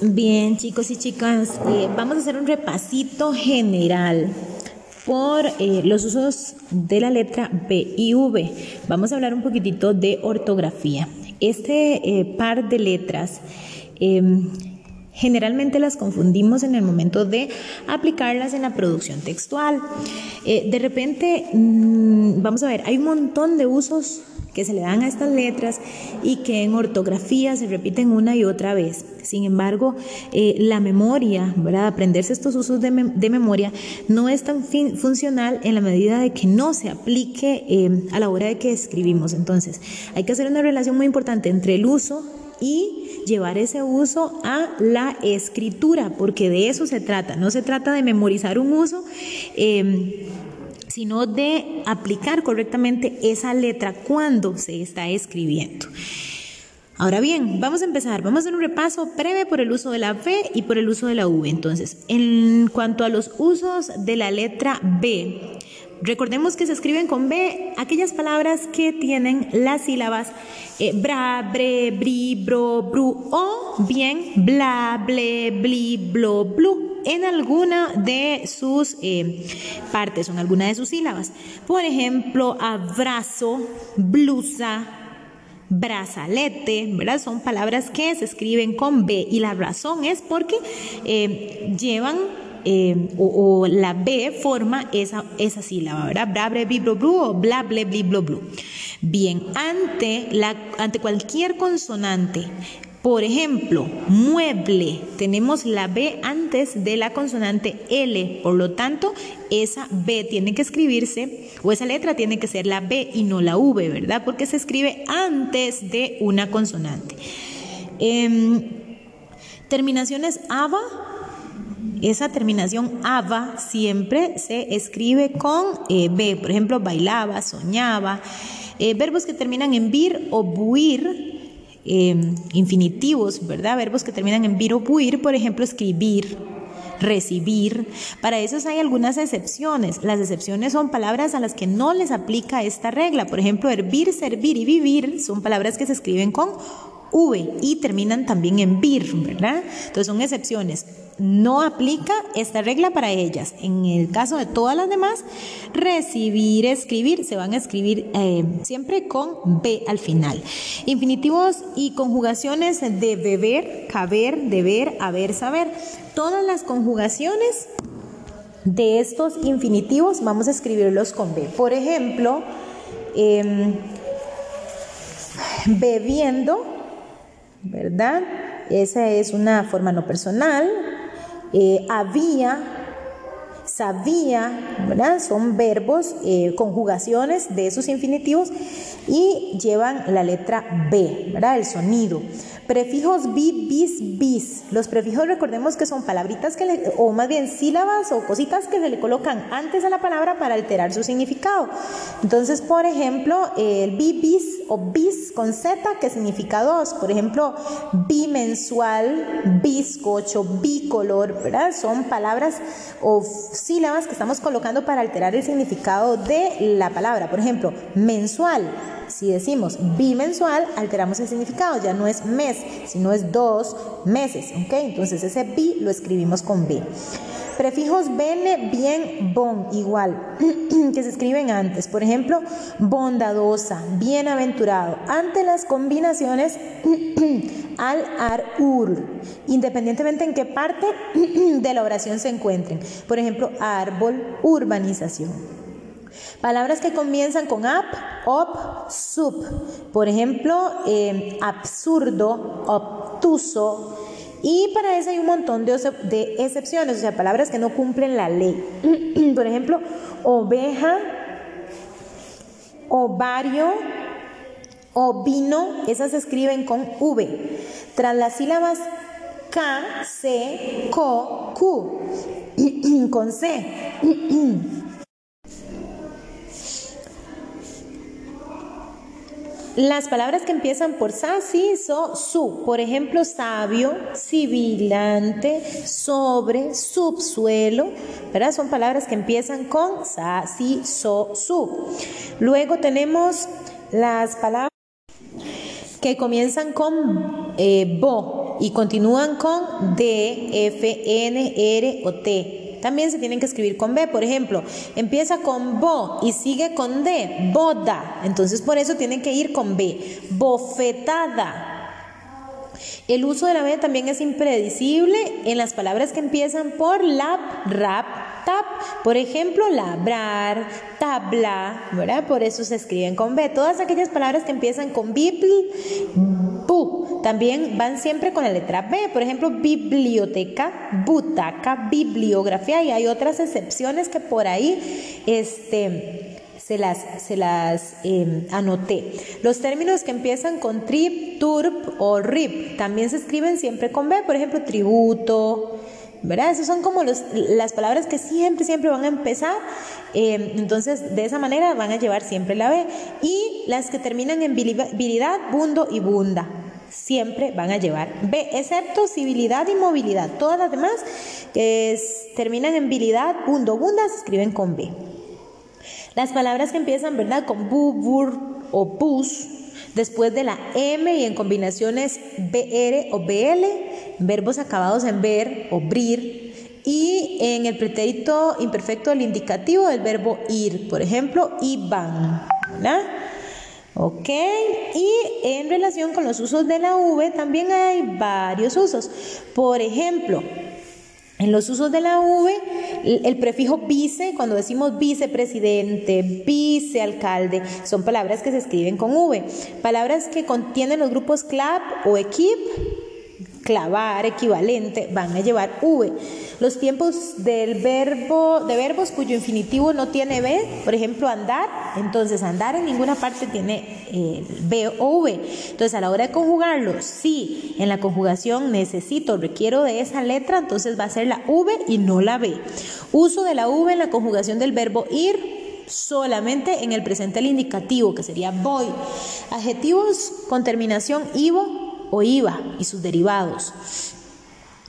Bien, chicos y chicas, eh, vamos a hacer un repasito general por eh, los usos de la letra B y V. Vamos a hablar un poquitito de ortografía. Este eh, par de letras em, generalmente las confundimos en el momento de aplicarlas en la producción textual. de repente, mm, vamos a ver, hay un montón de usos que se le dan a estas letras y que en ortografía se repiten una y otra vez. Sin embargo, eh, la memoria, ¿verdad? Aprenderse estos usos de, memoria no es tan funcional en la medida de que no se aplique eh, a la hora de que escribimos. Entonces, hay que hacer una relación muy importante entre el uso y llevar ese uso a la escritura, porque de eso se trata. No se trata de memorizar un uso. Eh, sino de aplicar correctamente esa letra cuando se está escribiendo. Ahora bien, vamos a empezar. Vamos a hacer un repaso breve por el uso de la B y por el uso de la V. Entonces, en cuanto a los usos de la letra B, recordemos que se escriben con B aquellas palabras que tienen las sílabas eh, bra, bre, bri, bro, bru o bien bla, ble, bli, blo, blu en alguna de sus eh, partes o en alguna de sus sílabas. Por ejemplo, abrazo, blusa, brazalete, ¿verdad? Son palabras que se escriben con B y la razón es porque eh, llevan eh, o, la B forma esa, esa sílaba, ¿verdad? Bra, bre, bli, blo, blu o bla, ble, bli, blo, blu. Bien, ante, la, ante cualquier consonante por ejemplo, mueble, tenemos la B antes de la consonante L, por lo tanto, esa B tiene que escribirse, o esa letra tiene que ser la B y no la V, ¿verdad? Porque se escribe antes de una consonante. Em, terminaciones ABA, esa terminación ABA siempre se escribe con eh, B, por ejemplo, bailaba, soñaba. Eh, verbos que terminan en vir o buir Em, infinitivos, ¿verdad? Verbos que terminan en vir o buir, por ejemplo, escribir, recibir. Para eso hay algunas excepciones. Las excepciones son palabras a las que no les aplica esta regla. Por ejemplo, hervir, servir y vivir son palabras que se escriben con V y terminan también en vir, ¿verdad? Entonces son excepciones. No aplica esta regla para ellas. En el caso de todas las demás, recibir, escribir, se van a escribir eh, siempre con B al final. Infinitivos y conjugaciones de beber, caber, deber, haber, saber. Todas las conjugaciones de estos infinitivos vamos a escribirlos con B. Por ejemplo, em, bebiendo ¿verdad? Esa es una forma no personal. Eh, había, sabía, ¿verdad? Son verbos, eh, conjugaciones de esos infinitivos y llevan la letra B, ¿verdad? El sonido. Prefijos bi, bis, bis. Los prefijos recordemos que son palabritas que o más bien sílabas o cositas que se le colocan antes a la palabra para alterar su significado. Entonces, por ejemplo, el bi, bis o bis con Z que significa dos. Por ejemplo, bimensual, bizcocho, bicolor, ¿verdad? Son palabras o sílabas que estamos colocando para alterar el significado de la palabra. Por ejemplo, mensual si decimos bimensual, alteramos el significado, ya no es mes, sino es dos meses. Entonces ese bi lo escribimos con B. Prefijos bene, bien, bon, igual, que se escriben antes. Por ejemplo, bondadosa, bienaventurado. Ante las combinaciones al, ar, ur, independientemente en qué parte de la oración se encuentren. Por ejemplo, árbol, urbanización. Palabras que comienzan con ap, op, sub. Por ejemplo, eh, absurdo, obtuso. Y para eso hay un montón de, excepciones, o sea, palabras que no cumplen la ley. Por ejemplo, oveja, ovario, ovino, esas se escriben con V. Tras las sílabas K, C, CO, Q, con C. Las palabras que empiezan por sa, si, so, su. Por ejemplo, sabio, civilante, sobre, subsuelo. ¿verdad? Son palabras que empiezan con sa, si, so, su. Luego tenemos las palabras que comienzan con eh, bo. y continúan con D, F, N, R o T. También se tienen que escribir con B, por ejemplo, empieza con bo y sigue con D, boda. Entonces por eso tienen que ir con B. Bofetada. El uso de la B también es impredecible en las palabras que empiezan por lab, rap, tap. Por ejemplo, labrar, tabla, ¿verdad? Por eso se escriben con B. Todas aquellas palabras que empiezan con bibl, bu, también van siempre con la letra B. Por ejemplo, biblioteca, butaca, bibliografía y hay otras excepciones que por ahí, este se las, se las em, anoté. Los términos que empiezan con trip, turp o rip también se escriben siempre con B, por ejemplo, tributo, ¿verdad? Esas son como las palabras que siempre, siempre van a empezar. Em, entonces, de esa manera van a llevar siempre la B. Y las que terminan en virilidad, bundo y bunda. Siempre van a llevar B, excepto civilidad y movilidad. Todas las demás que terminan en virilidad, bundo, bunda, se escriben con B. Las palabras que empiezan, ¿verdad? Con bu, bur o bus, después de la M y en combinaciones BR o BL, verbos acabados en ver o brir, y en el pretérito imperfecto del indicativo del verbo ir, por ejemplo, iban, ¿verdad? ¿Ok? Y en relación con los usos de la V también hay varios usos. Por ejemplo, en los usos de la V, el prefijo vice, cuando decimos vicepresidente, vicealcalde, son palabras que se escriben con V. Palabras que contienen los grupos clap o equip, clavar, equivalente, van a llevar V. Los tiempos del verbo, de verbos cuyo infinitivo no tiene B, por ejemplo, andar, entonces andar en ninguna parte tiene eh, B o V. Entonces, a la hora de conjugarlo, si en la conjugación necesito, requiero de esa letra, entonces va a ser la V y no la B. Uso de la V en la conjugación del verbo ir solamente en el presente del indicativo, que sería voy. Adjetivos con terminación ivo o IVA y sus derivados.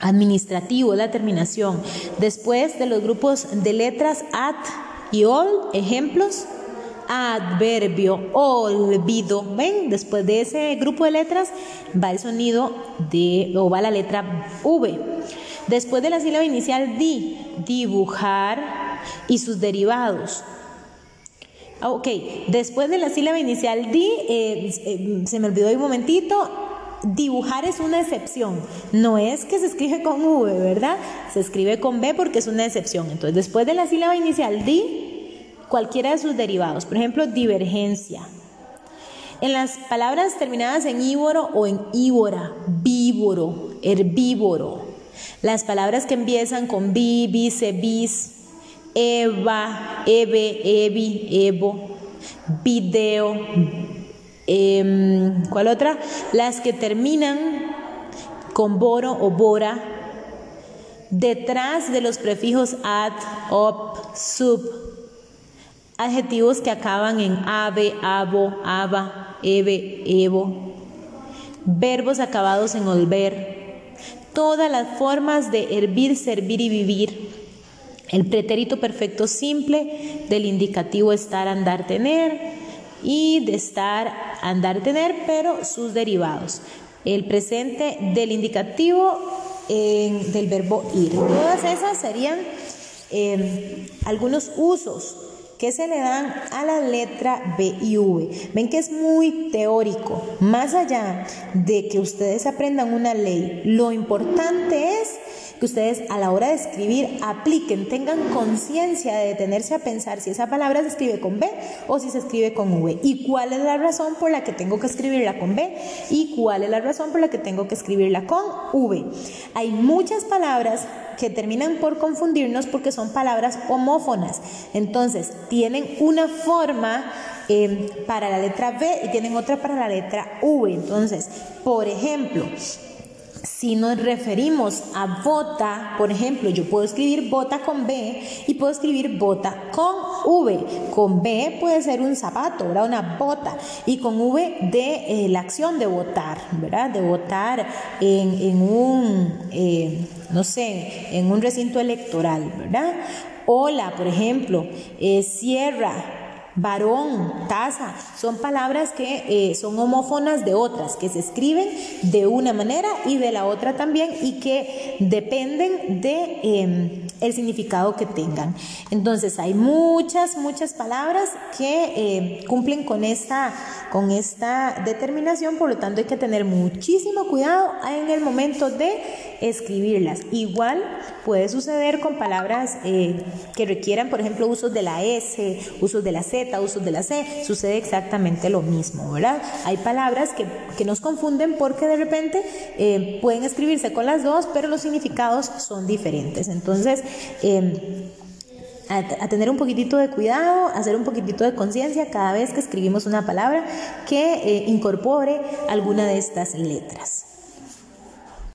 Administrativo, la terminación. Después de los grupos de letras at y ol, ejemplos, adverbio, olvido. ¿Ven? Después de ese grupo de letras va el sonido de, o va la letra V. Después de la sílaba inicial di, dibujar y sus derivados. Ok, después de la sílaba inicial di, eh, eh, se me olvidó un momentito, dibujar es una excepción. No es que se escribe con V, ¿verdad? Se escribe con B porque es una excepción. Entonces, después de la sílaba inicial di, cualquiera de sus derivados. Por ejemplo, divergencia. En las palabras terminadas en íboro o en íbora, vívoro, herbívoro. Las palabras que empiezan con bi, vice, bis, eva, eve, evi, evo, video, Em, ¿Cuál otra? Las que terminan con boro o bora, detrás de los prefijos at, op, sub, adjetivos que acaban en ave, abo, aba, eve, evo, verbos acabados en volver, todas las formas de hervir, servir y vivir, el pretérito perfecto simple del indicativo estar, andar, tener, y de estar, andar, tener, pero sus derivados. El presente del indicativo del verbo ir. Todas esas serían em, algunos usos que se le dan a la letra B y V. Ven que es muy teórico. Más allá de que ustedes aprendan una ley, lo importante es que ustedes a la hora de escribir apliquen, tengan conciencia de detenerse a pensar si esa palabra se escribe con B o si se escribe con V y cuál es la razón por la que tengo que escribirla con B y cuál es la razón por la que tengo que escribirla con V. Hay muchas palabras que terminan por confundirnos porque son palabras homófonas. Entonces, tienen una forma em, para la letra B y tienen otra para la letra V. Entonces, por ejemplo, si nos referimos a bota, por ejemplo, yo puedo escribir bota con B y puedo escribir bota con V. Con B puede ser un zapato, ¿verdad? Una bota. Y con V de eh, la acción de votar, ¿verdad? De votar en, un, eh, no sé, en un recinto electoral, ¿verdad? Hola, por ejemplo, eh, sierra, varón, taza, son palabras que eh, son homófonas de otras, que se escriben de una manera y de la otra también y que dependen de em, el significado que tengan. Entonces hay muchas, muchas palabras que eh, cumplen con esta, con esta determinación, por lo tanto hay que tener muchísimo cuidado en el momento de escribirlas. Igual puede suceder con palabras eh, que requieran, por ejemplo, usos de la S, usos de la Z, usos de la C, sucede exactamente lo mismo, ¿verdad? Hay palabras que, nos confunden porque de repente eh, pueden escribirse con las dos, pero los significados son diferentes. Entonces, em, a, tener un poquitito de cuidado, a hacer un poquitito de conciencia cada vez que escribimos una palabra que eh, incorpore alguna de estas letras.